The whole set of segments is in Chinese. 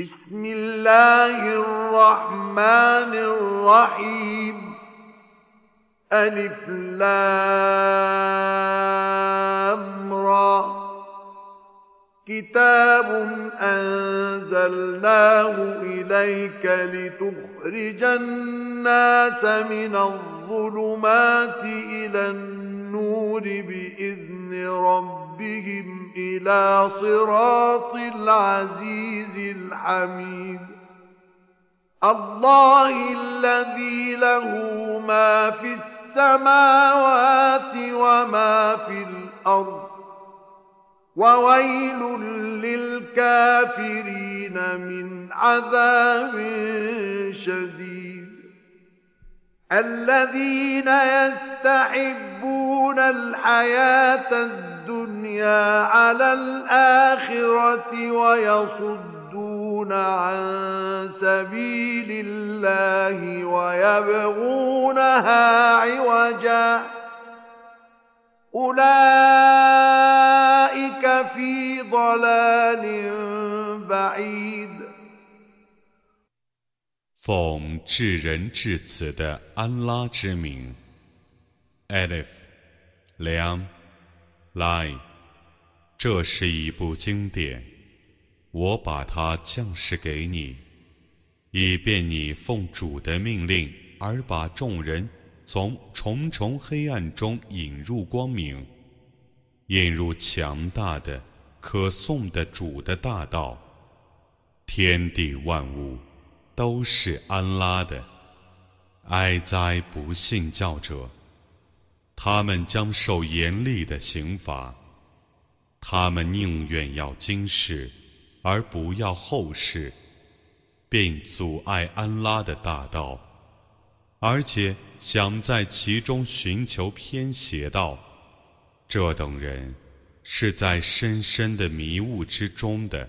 بسم الله الرحمن الرحيم. ألف لام را. كتاب أنزلناه إليك لتخرج الناس من الظلمات إلى النور بإذن ربهم إلى صراط العزيز الحميد. الله الذي له ما في السماوات وما في الأرض. وويل للكافرين من عذاب شديد. الذين يستحبون الحياة الدنيا على الآخرة ويصدون عن سبيل الله ويبغونها عوجا أولئك في ضلال بعيد 奉至仁至此的安拉之名，Alif，良 来这是一部经典，我把它降示给你，以便你奉主的命令而把众人从重重黑暗中引入光明，引入强大的、可颂的主的大道。天地万物。都是安拉的，哀哉不信教者！他们将受严厉的刑罚。他们宁愿要今世，而不要后世，并阻碍安拉的大道，而且想在其中寻求偏邪道。这等人是在深深的迷雾之中的。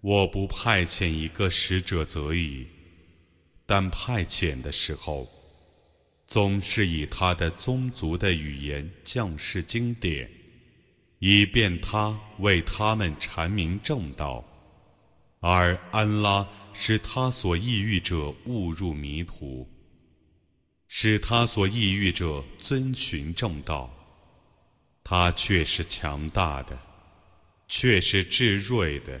我不派遣一个使者则已，但派遣的时候，总是以他的宗族的语言降示经典，以便他为他们阐明正道。而安拉使他所抑郁者误入迷途，使他所抑郁者遵循正道。他却是强大的，却是至睿的。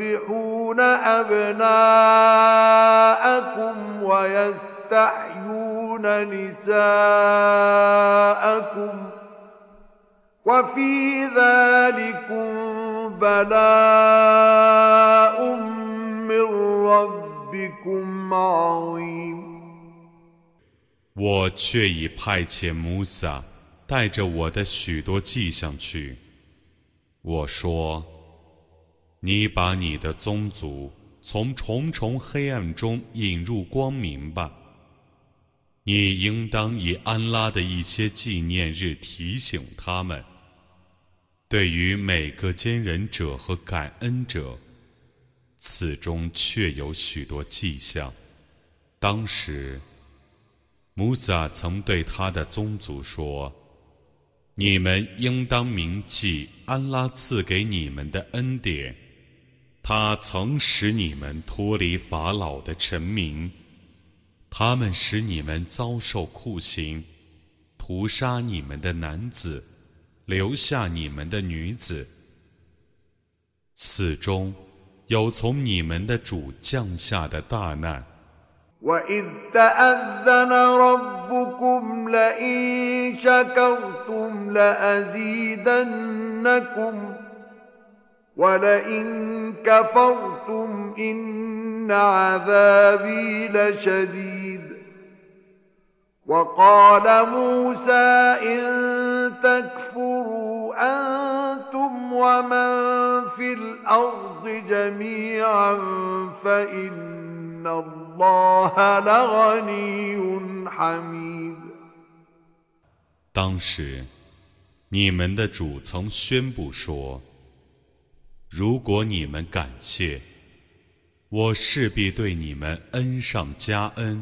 يذبحون أبناءكم ويستحيون نساءكم وفي ذلكم بلاء من ربكم عظيم 我却已派遣穆萨带着我的许多迹象去。我说。 你把你的宗族从重重黑暗中引入光明吧。你应当以安拉的一些纪念日提醒他们。对于每个坚忍者和感恩者，此中确有许多迹象。当时，穆萨曾对他的宗族说：“你们应当铭记安拉赐给你们的恩典，他曾使你们脱离法老的臣民，他们使你们遭受酷刑，屠杀你们的男子，留下你们的女子。此中有从你们的主降下的大难。” وإذ تأذن ربكم لئن شكرتم لأزيدنكم ولئن كفرتم إن عذابي لشديد وقال موسى إن تكفروا أنتم ومن في الأرض جميعا فإن الله 当时，你们的主曾宣布说：“ 如果你们感谢，我势必对你们恩上加恩；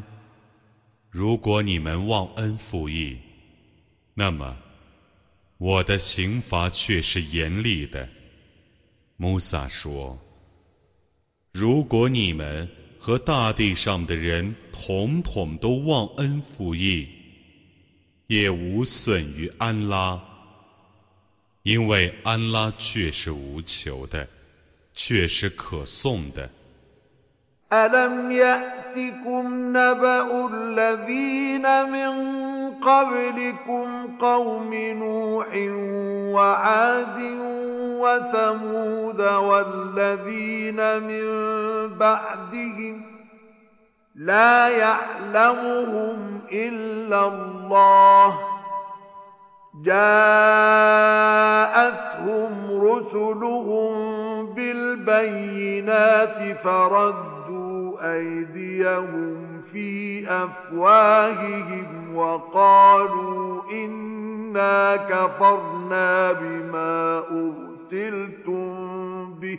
如果你们忘恩负义，那么我的刑罚却是严厉的。”穆萨说：“如果你们……”和大地上的人统统都忘恩负义，也无损于安拉，因为安拉却是无求的，却是可颂的。وثمود والذين من بعدهم لا يعلمهم إلا الله جاءتهم رسلهم بالبينات فردوا أيديهم في أفواههم وقالوا إنا كفرنا بما أرسل أرسلتم به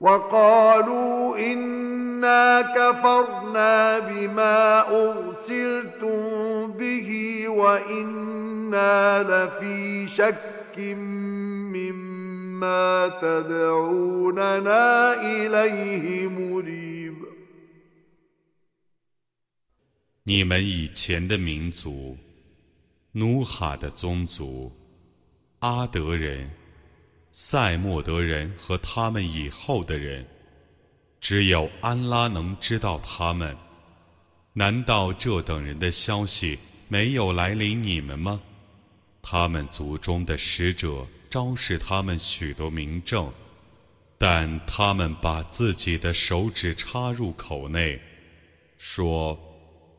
وقالوا إنا كفرنا بما أرسلتم به وإنا لفي شك مما تدعوننا إليه مريب 你们以前的民族，努哈的宗族，阿德人 塞莫德人和他们以后的人，只有安拉能知道他们。难道这等人的消息没有来临你们吗？他们族中的使者昭示他们许多明证，但他们把自己的手指插入口内，说：“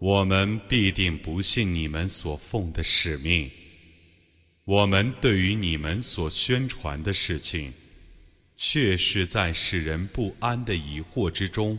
我们必定不信你们所奉的使命。”我们对于你们所宣传的事情，却是在使人不安的疑惑之中。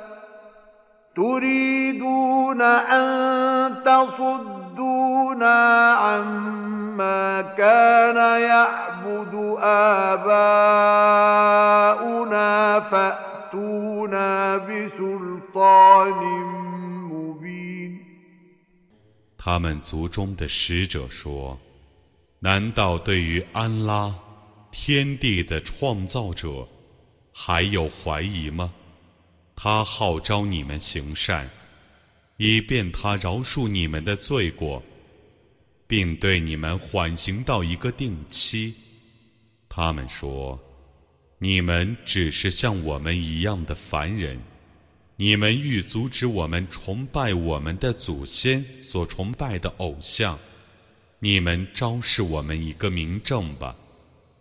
تريدون أن تصدونا عما كان يعبد آباؤنا فأتونا بسلطان مبين 他们族中的使者说：“难道对于安拉，天地的创造者，还有怀疑吗？” 他号召你们行善，以便他饶恕你们的罪过，并对你们缓刑到一个定期。他们说：“你们只是像我们一样的凡人，你们欲阻止我们崇拜我们的祖先所崇拜的偶像，你们昭示我们一个明证吧。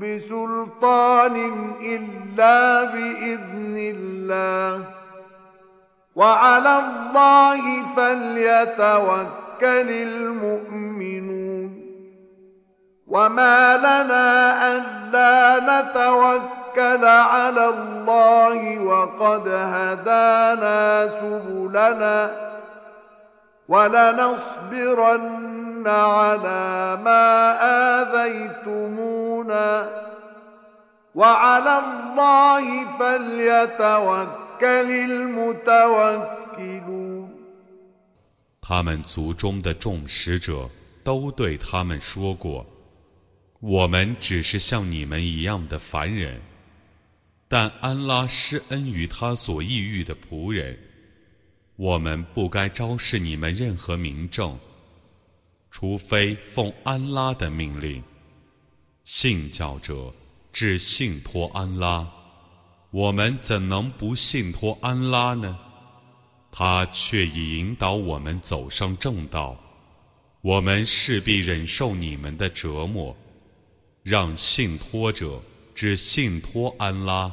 بسلطان إلا بإذن الله. وعلى الله فليتوكل المؤمنون. وما لنا ألا نتوكل على الله وقد هدانا سبلنا ولنصبرن على ما آذيتمون 他们族中的众使者都对他们说过：“我们只是像你们一样的凡人，但安拉施恩于他所抑郁的仆人。我们不该昭示你们任何明证，除非奉安拉的命令。”信教者只信托安拉，我们怎能不信托安拉呢？他却已引导我们走上正道，我们势必忍受你们的折磨，让信托者只信托安拉。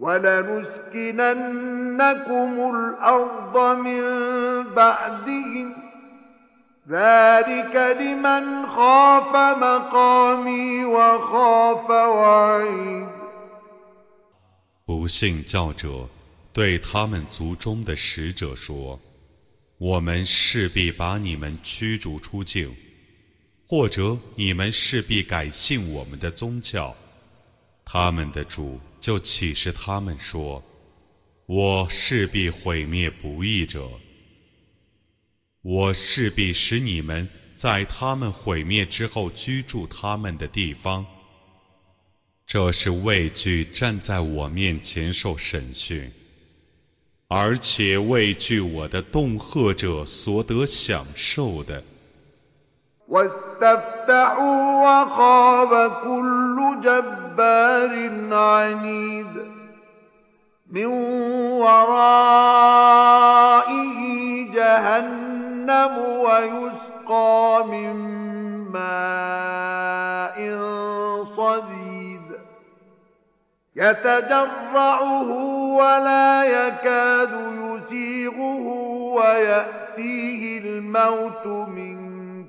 ولنسكننكم الأرض من بعدهم ذلك لمن خاف مقامي وخاف وعيد 不信教者对他们族中的使者说：“我们势必把你们驱逐出境，或者你们势必改信我们的宗教。”他们的主。 就启示他们说：“我势必毁灭不义者，我势必使你们在他们毁灭之后居住他们的地方。这是畏惧站在我面前受审讯，而且畏惧我的恫吓者所得享受的。” واستفتحوا وخاب كل جبار عنيد من ورائه جهنم ويسقى من ماء صديد يتجرعه ولا يكاد يسيغه ويأتيه الموت من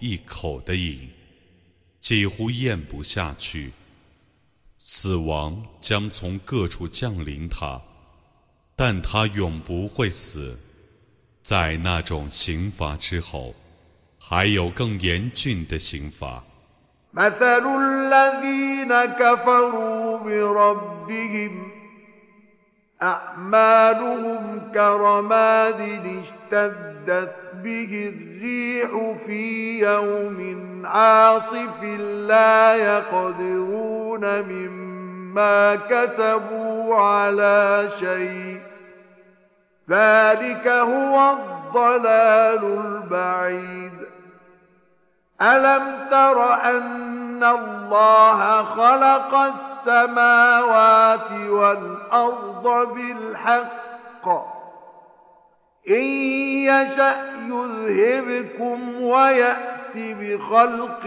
一口的饮，几乎咽不下去。死亡将从各处降临他，但他永不会死。在那种刑罚之后，还有更严峻的刑罚。به الريح في يوم عاصف لا يقدرون مما كسبوا على شيء. ذلك هو الضلال البعيد. ألم تر أن أن الله خلق السماوات والأرض بالحق إن يشأ يذهبكم ويأت بخلق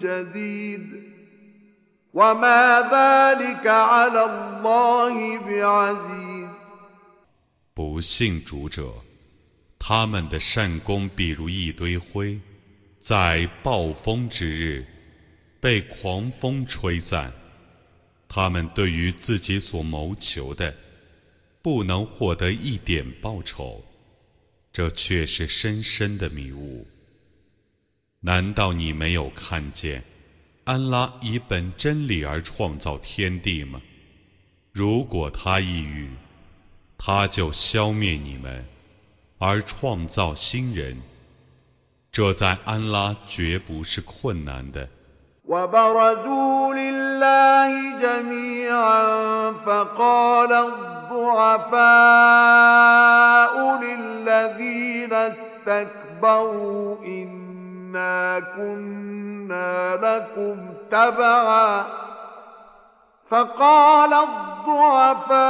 جديد وما ذلك على الله بعزيز 不信主者，他们的善功比如一堆灰， 在暴风之日被狂风吹散。他们对于自己所谋求的，不能获得一点报酬，这却是深深的迷雾。难道你没有看见？安拉以本真理而创造天地吗？如果他抑郁，他就消灭你们，而创造新人。这在安拉绝不是困难的。إنا كنا لكم تبعا فقال الضعفاء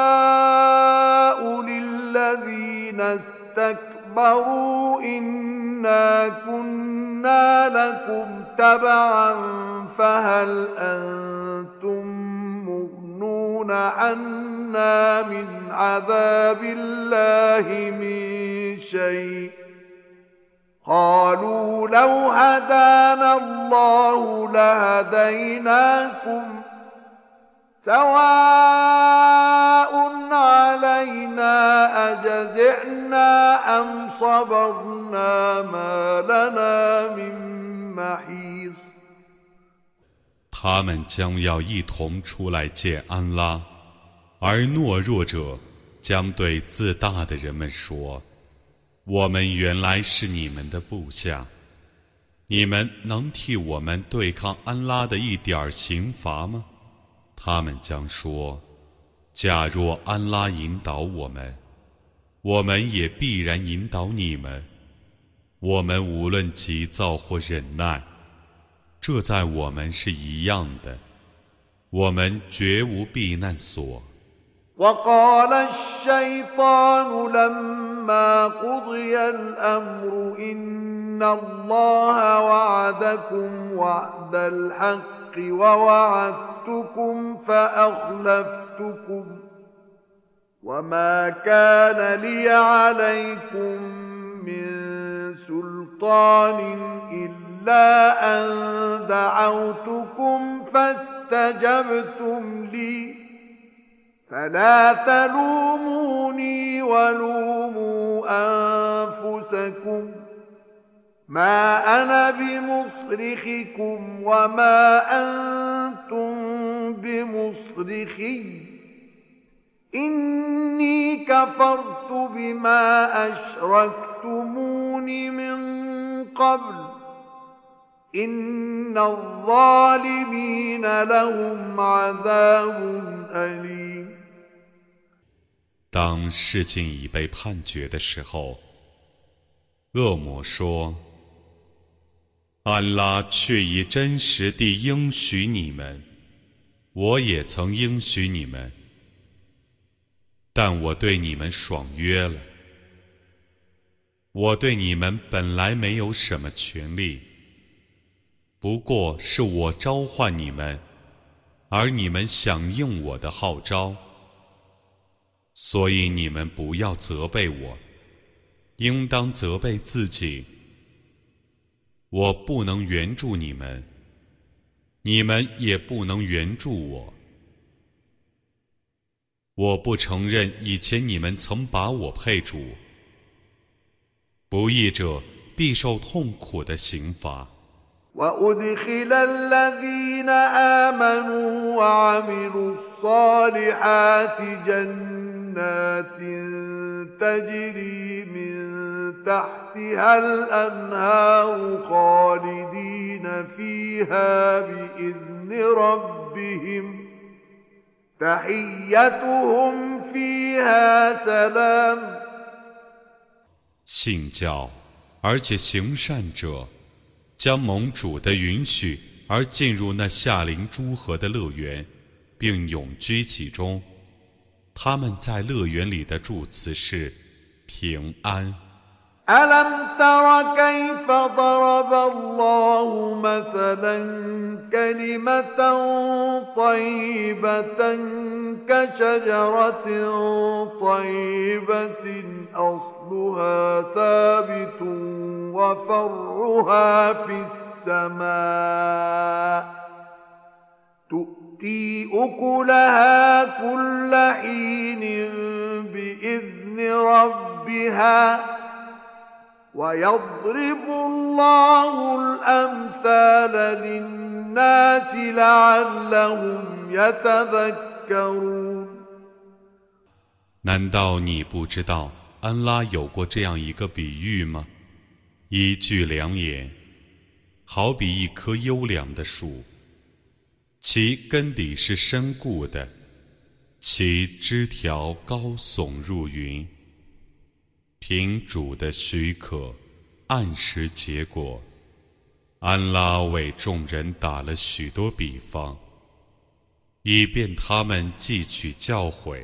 للذين استكبروا إنا كنا لكم تبعا فهل أنتم مغنون عنا من عذاب الله من شيء؟ قالوا لو هدانا الله لهديناكم سواء علينا أجزعنا أم صبرنا ما لنا من محيص 他们将要一同出来见安拉，而懦弱者将对自大的人们说。我们原来是你们的部下，你们能替我们对抗安拉的一点刑罚吗？他们将说： 假若安拉引导我们，我们也必然引导你们。我们无论急躁或忍耐，这在我们是一样的。我们绝无避难所。وقال الشيطان لما قضي الامر ان الله وعدكم وعد الحق ووعدتكم فاخلفتكم وما كان لي عليكم من سلطان الا ان دعوتكم فاستجبتم لي فلا تلوموني ولوموا انفسكم ما انا بمصرخكم وما انتم بمصرخي اني كفرت بما اشركتمون من قبل ان الظالمين لهم عذاب اليم 当事情已被判决的时候，恶魔说：“ 安拉却已真实地应许你们，我也曾应许你们，但我对你们爽约了。我对你们本来没有什么权利，不过是我召唤你们，而你们响应我的号召。”所以你们不要责备我，应当责备自己。我不能援助你们，你们也不能援助我。我不承认以前你们曾把我配主。不义者必受痛苦的刑罚。وأدخل الذين آمنوا وعملوا الصالحات جنات تجري من تحتها الأنهار خالدين فيها بإذن ربهم تحيتهم فيها سلام 信教，而且行善者。将盟主的允许 而进入那夏临诸河的乐园， 并永居其中。他们在乐园里的祝词是平安。ألم تر كيف ضرب الله مثلا كلمة طيبة كشجرة طيبة أصلها ثابت وفرها في السماء تؤتي أكلها كل حين بإذن ربها 难道你不知道安拉有过这样一个比喻吗？一句良言，好比一棵优良的树， 其根底是深固的，其枝条高耸入云。凭主的许可，按时结果。安拉为众人打了许多比方，以便他们汲取教诲。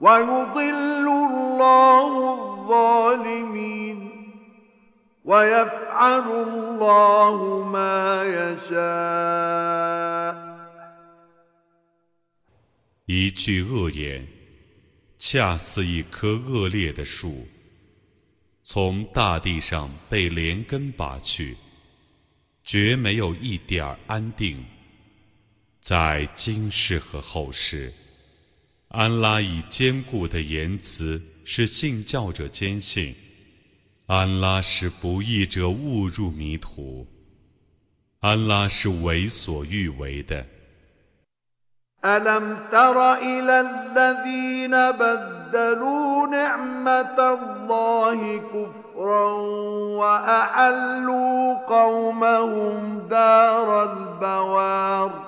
ويضل الله الظالمين ويفعل الله ما يشاء 一句恶言恰似一棵恶劣的树，从大地上被连根拔去，绝没有一点儿安定。在今世和后世， 安拉以坚固的言辞使信教者坚信，安拉是不义者误入迷途，安拉是为所欲为的。ألم تر إلى الذين بدلوا نعمة الله كفرا وأحلوا قومهم دار البوار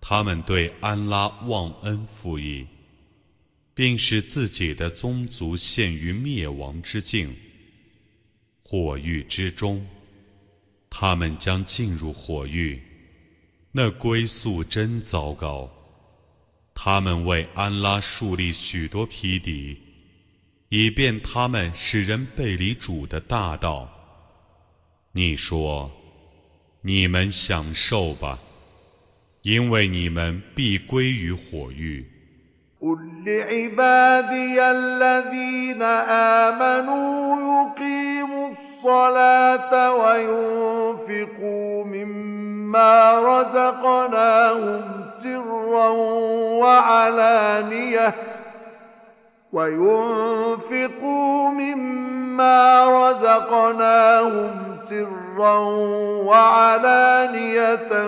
他们对安拉忘恩负义，并使自己的宗族陷于灭亡之境。火狱之中，他们将进入火狱，那归宿真糟糕。他们为安拉树立许多批敌，以便他们使人背离主的大道。你说，你们享受吧，因为你们必归于火狱。قل لعبادي الذين آمنوا يقيموا الصلاة وينفقوا مما رزقناهم سرا وعلانية وينفقوا مما رزقناهم سرا وعلانية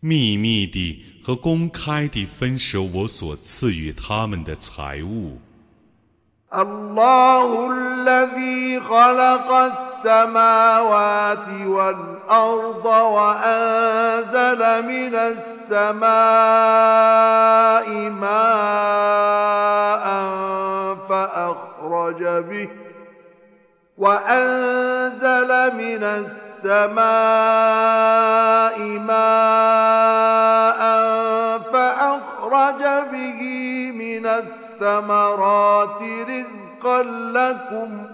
秘密地和公开地分手我所赐予他们的财物。الله الذي خلق السماوات والأرض وأنزل من السماء ماء فأخرج به وأنزل من السماء ماء فأخرج به من الثمرات رزقا لكم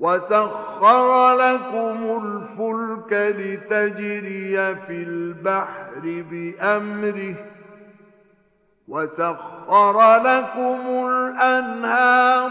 وسخر لكم الفلك لتجري في البحر بأمره وسخر لكم الأنهار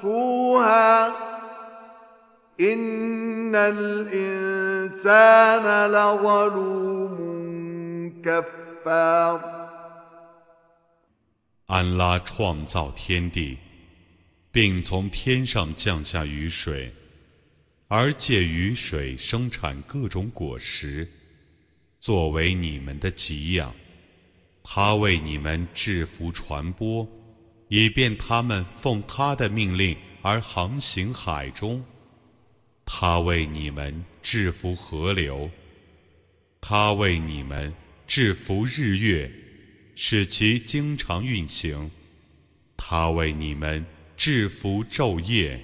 تحصوها إن الإنسان لظلوم كفار 安拉创造天地。并从天上降下雨水，而借雨水生产各种果实，作为你们的给养。他为你们制服传播， 以便他们奉他的命令而航行海中。他为你们制服河流，他为你们制服日月，使其经常运行。他为你们。制服昼夜，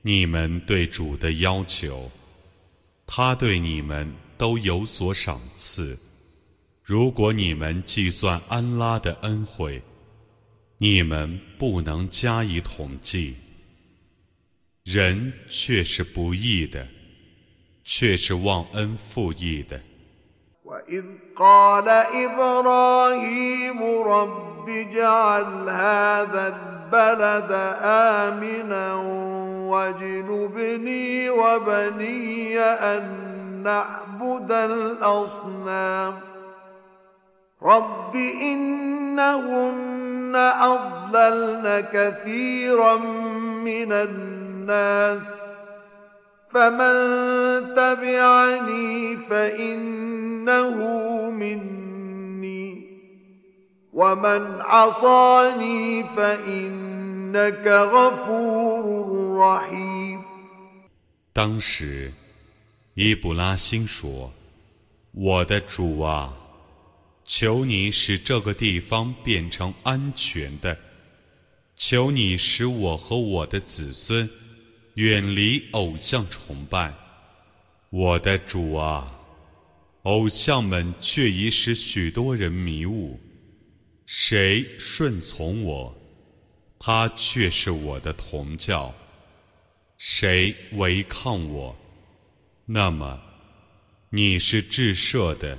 你们对主的要求，他对你们都有所赏赐。如果你们计算安拉的恩惠，你们不能加以统计。人却是不义的，却是忘恩负义的。البلد آمنا واجنبني وبني أن نعبد الأصنام رب إنهن أضللن كثيرا من الناس فمن تبعني فإنه مني ومن عصاني فإنك غفور رحيم 当时，伊布拉欣说：“我的主啊， 求你使这个地方变成安全的，求你使我和我的子孙远离偶像崇拜。我的主啊，偶像们却已使许多人迷雾。”谁顺从我，他却是我的同教；谁违抗我，那么你是至赦的，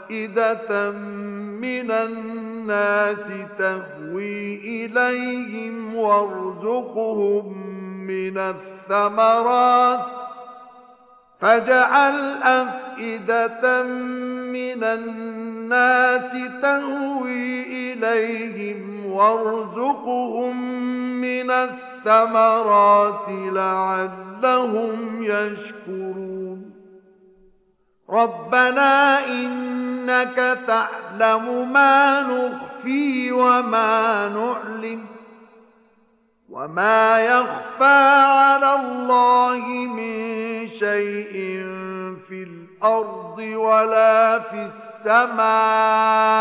من الناس تهوي إليهم وارزقهم من الثمرات فاجعل أفئدة من الناس تهوي إليهم وارزقهم من الثمرات لعلهم يشكرون ربنا إنك تعلم ما نخفي وما نعلم وما يخفى على الله من شيء في الأرض ولا في السماء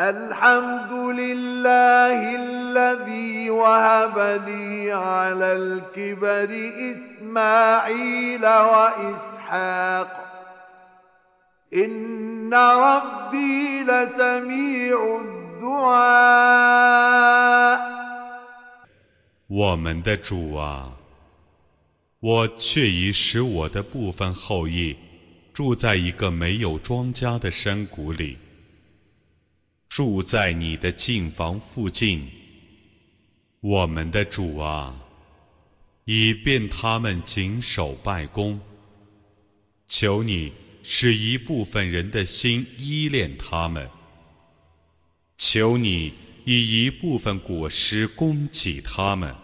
الحمد لله الذي وهب لي على الكبر إسماعيل وإسحاق إن ربي لسميع الدعاء 我们的主啊，我却已使我的部分后裔住在一个没有庄稼的山谷里，住在你的境房附近。我们的主啊，以便他们谨守拜功， 求你使一部分人的心依恋他们，求你。以一部分果实供给他们，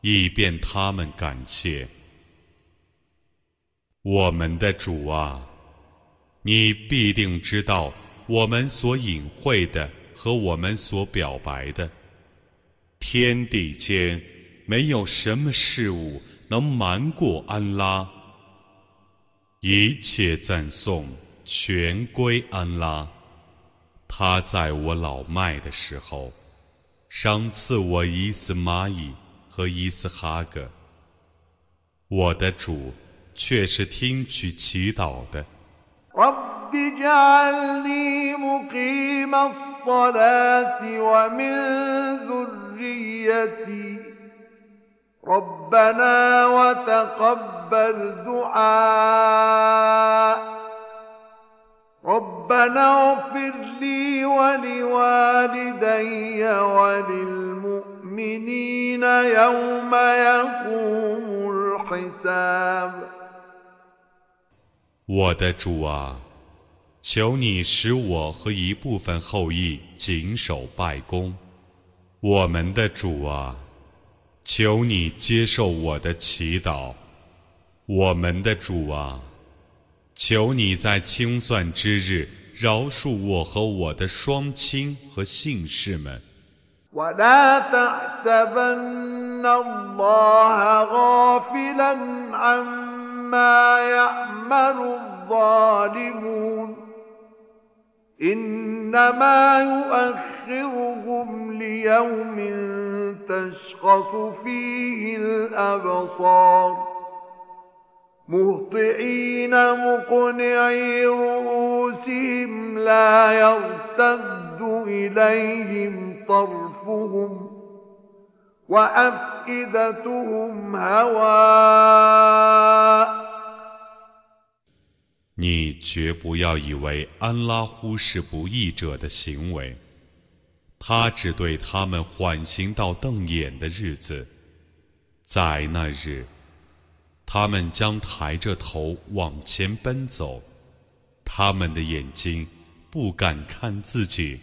以便他们感谢我们的主啊！你必定知道我们所隐晦的和我们所表白的。天地间没有什么事物能瞒过安拉，一切赞颂全归安拉。他在我老迈的时候，赏赐我伊斯玛仪和伊斯哈格。我的主却是听取祈祷的。ربنا اغفر لي ولوالدي وللمؤمنين يوم يقوم الحساب 我的主啊，求你使我和一部分后裔谨守拜功。我们的主啊， 求你接受我的祈祷。我们的主啊。求你在清算之日饶恕我和我的双亲和姓氏们。إنما يؤخرهم ليوم تشخص فيه الأبصار مهطعين مقنعي رؤوسهم لا يرتد إليهم طرفهم وأفئدتهم هواء 你绝不要以为安拉忽视不义者的行为，他只对他们缓刑到瞪眼的日子，在那日。他们将抬着头往前奔走，他们的眼睛不敢看自己，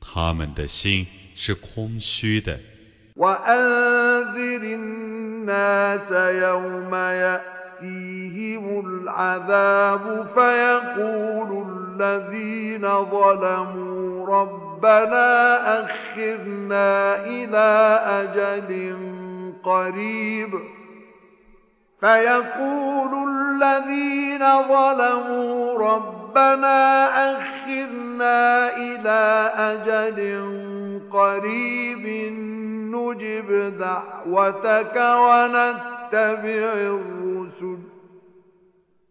他们的心是空虚的。يأتيهم العذاب فيقول الذين ظلموا ربنا أخرنا إلى أجل قريب. فيقول الذين ظلموا ربنا أخرنا إلى أجل قريب نجب دعوتك ونتبع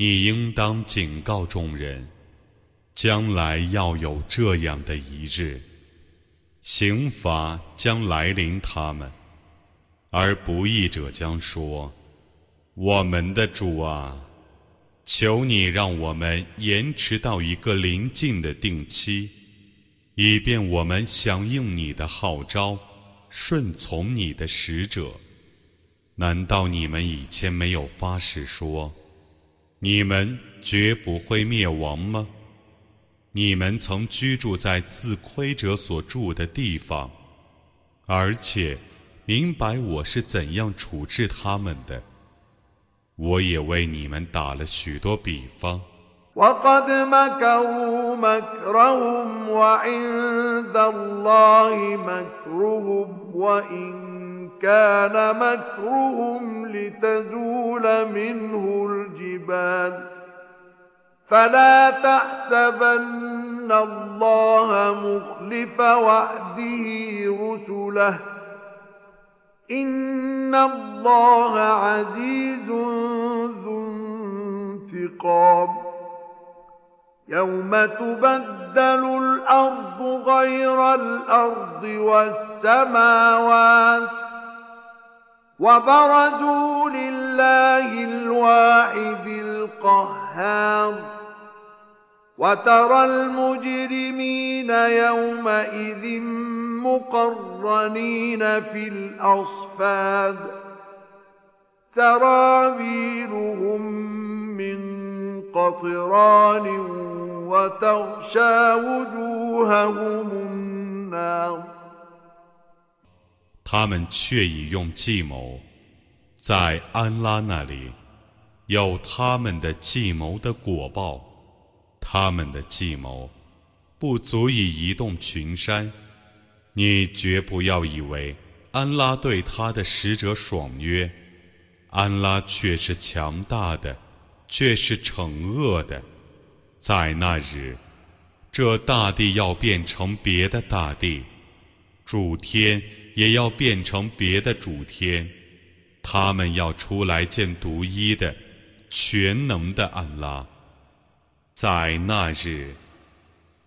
你应当警告众人，将来要有这样的一日，刑罚将来临他们。而不义者将说：“我们的主啊，求你让我们延迟到一个临近的定期，以便我们响应你的号召，顺从你的使者。难道你们以前没有发誓说，你们绝不会灭亡吗？你们曾居住在自亏者所住的地方，而且。”明白我是怎样处置他们的。我也为你们打了许多比方。كان مكرهم لتزول منه الجبال. فلا تحسبن الله مخلف وعده رسله. إن الله عزيز ذو انتقام. يوم تبدل الأرض غير الأرض والسماوات وبرزوا لله الواحد القهار وترى المجرمين يومئذ مقرنين في الأصفاد سرابيلهم من قطران وتغشى وجوههم النار 他们却已用计谋，在安拉那里有他们的计谋的果报，他们的计谋不足以移动群山。你绝不要以为安拉对他的使者爽约，安拉却是强大的。却是惩恶的，在那日，这大地要变成别的大地，主天也要变成别的主天，他们要出来见独一的、全能的安拉。在那日，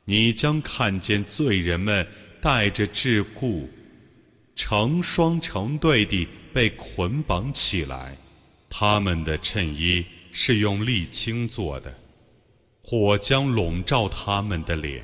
你将看见罪人们带着桎梏，成双成对地被捆绑起来，他们的衬衣。是用沥青做的，火将笼罩他们的脸。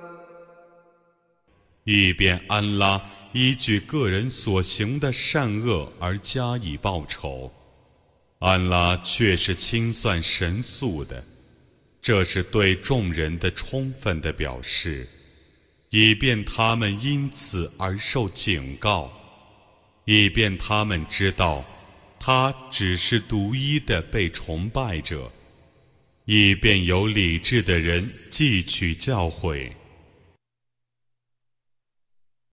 以便安拉依据个人所行的善恶而加以报酬，安拉却是清算神速的。这是对众人的充分的表示，以便他们因此而受警告，以便他们知道，他只是独一的被崇拜者，以便有理智的人汲取教诲。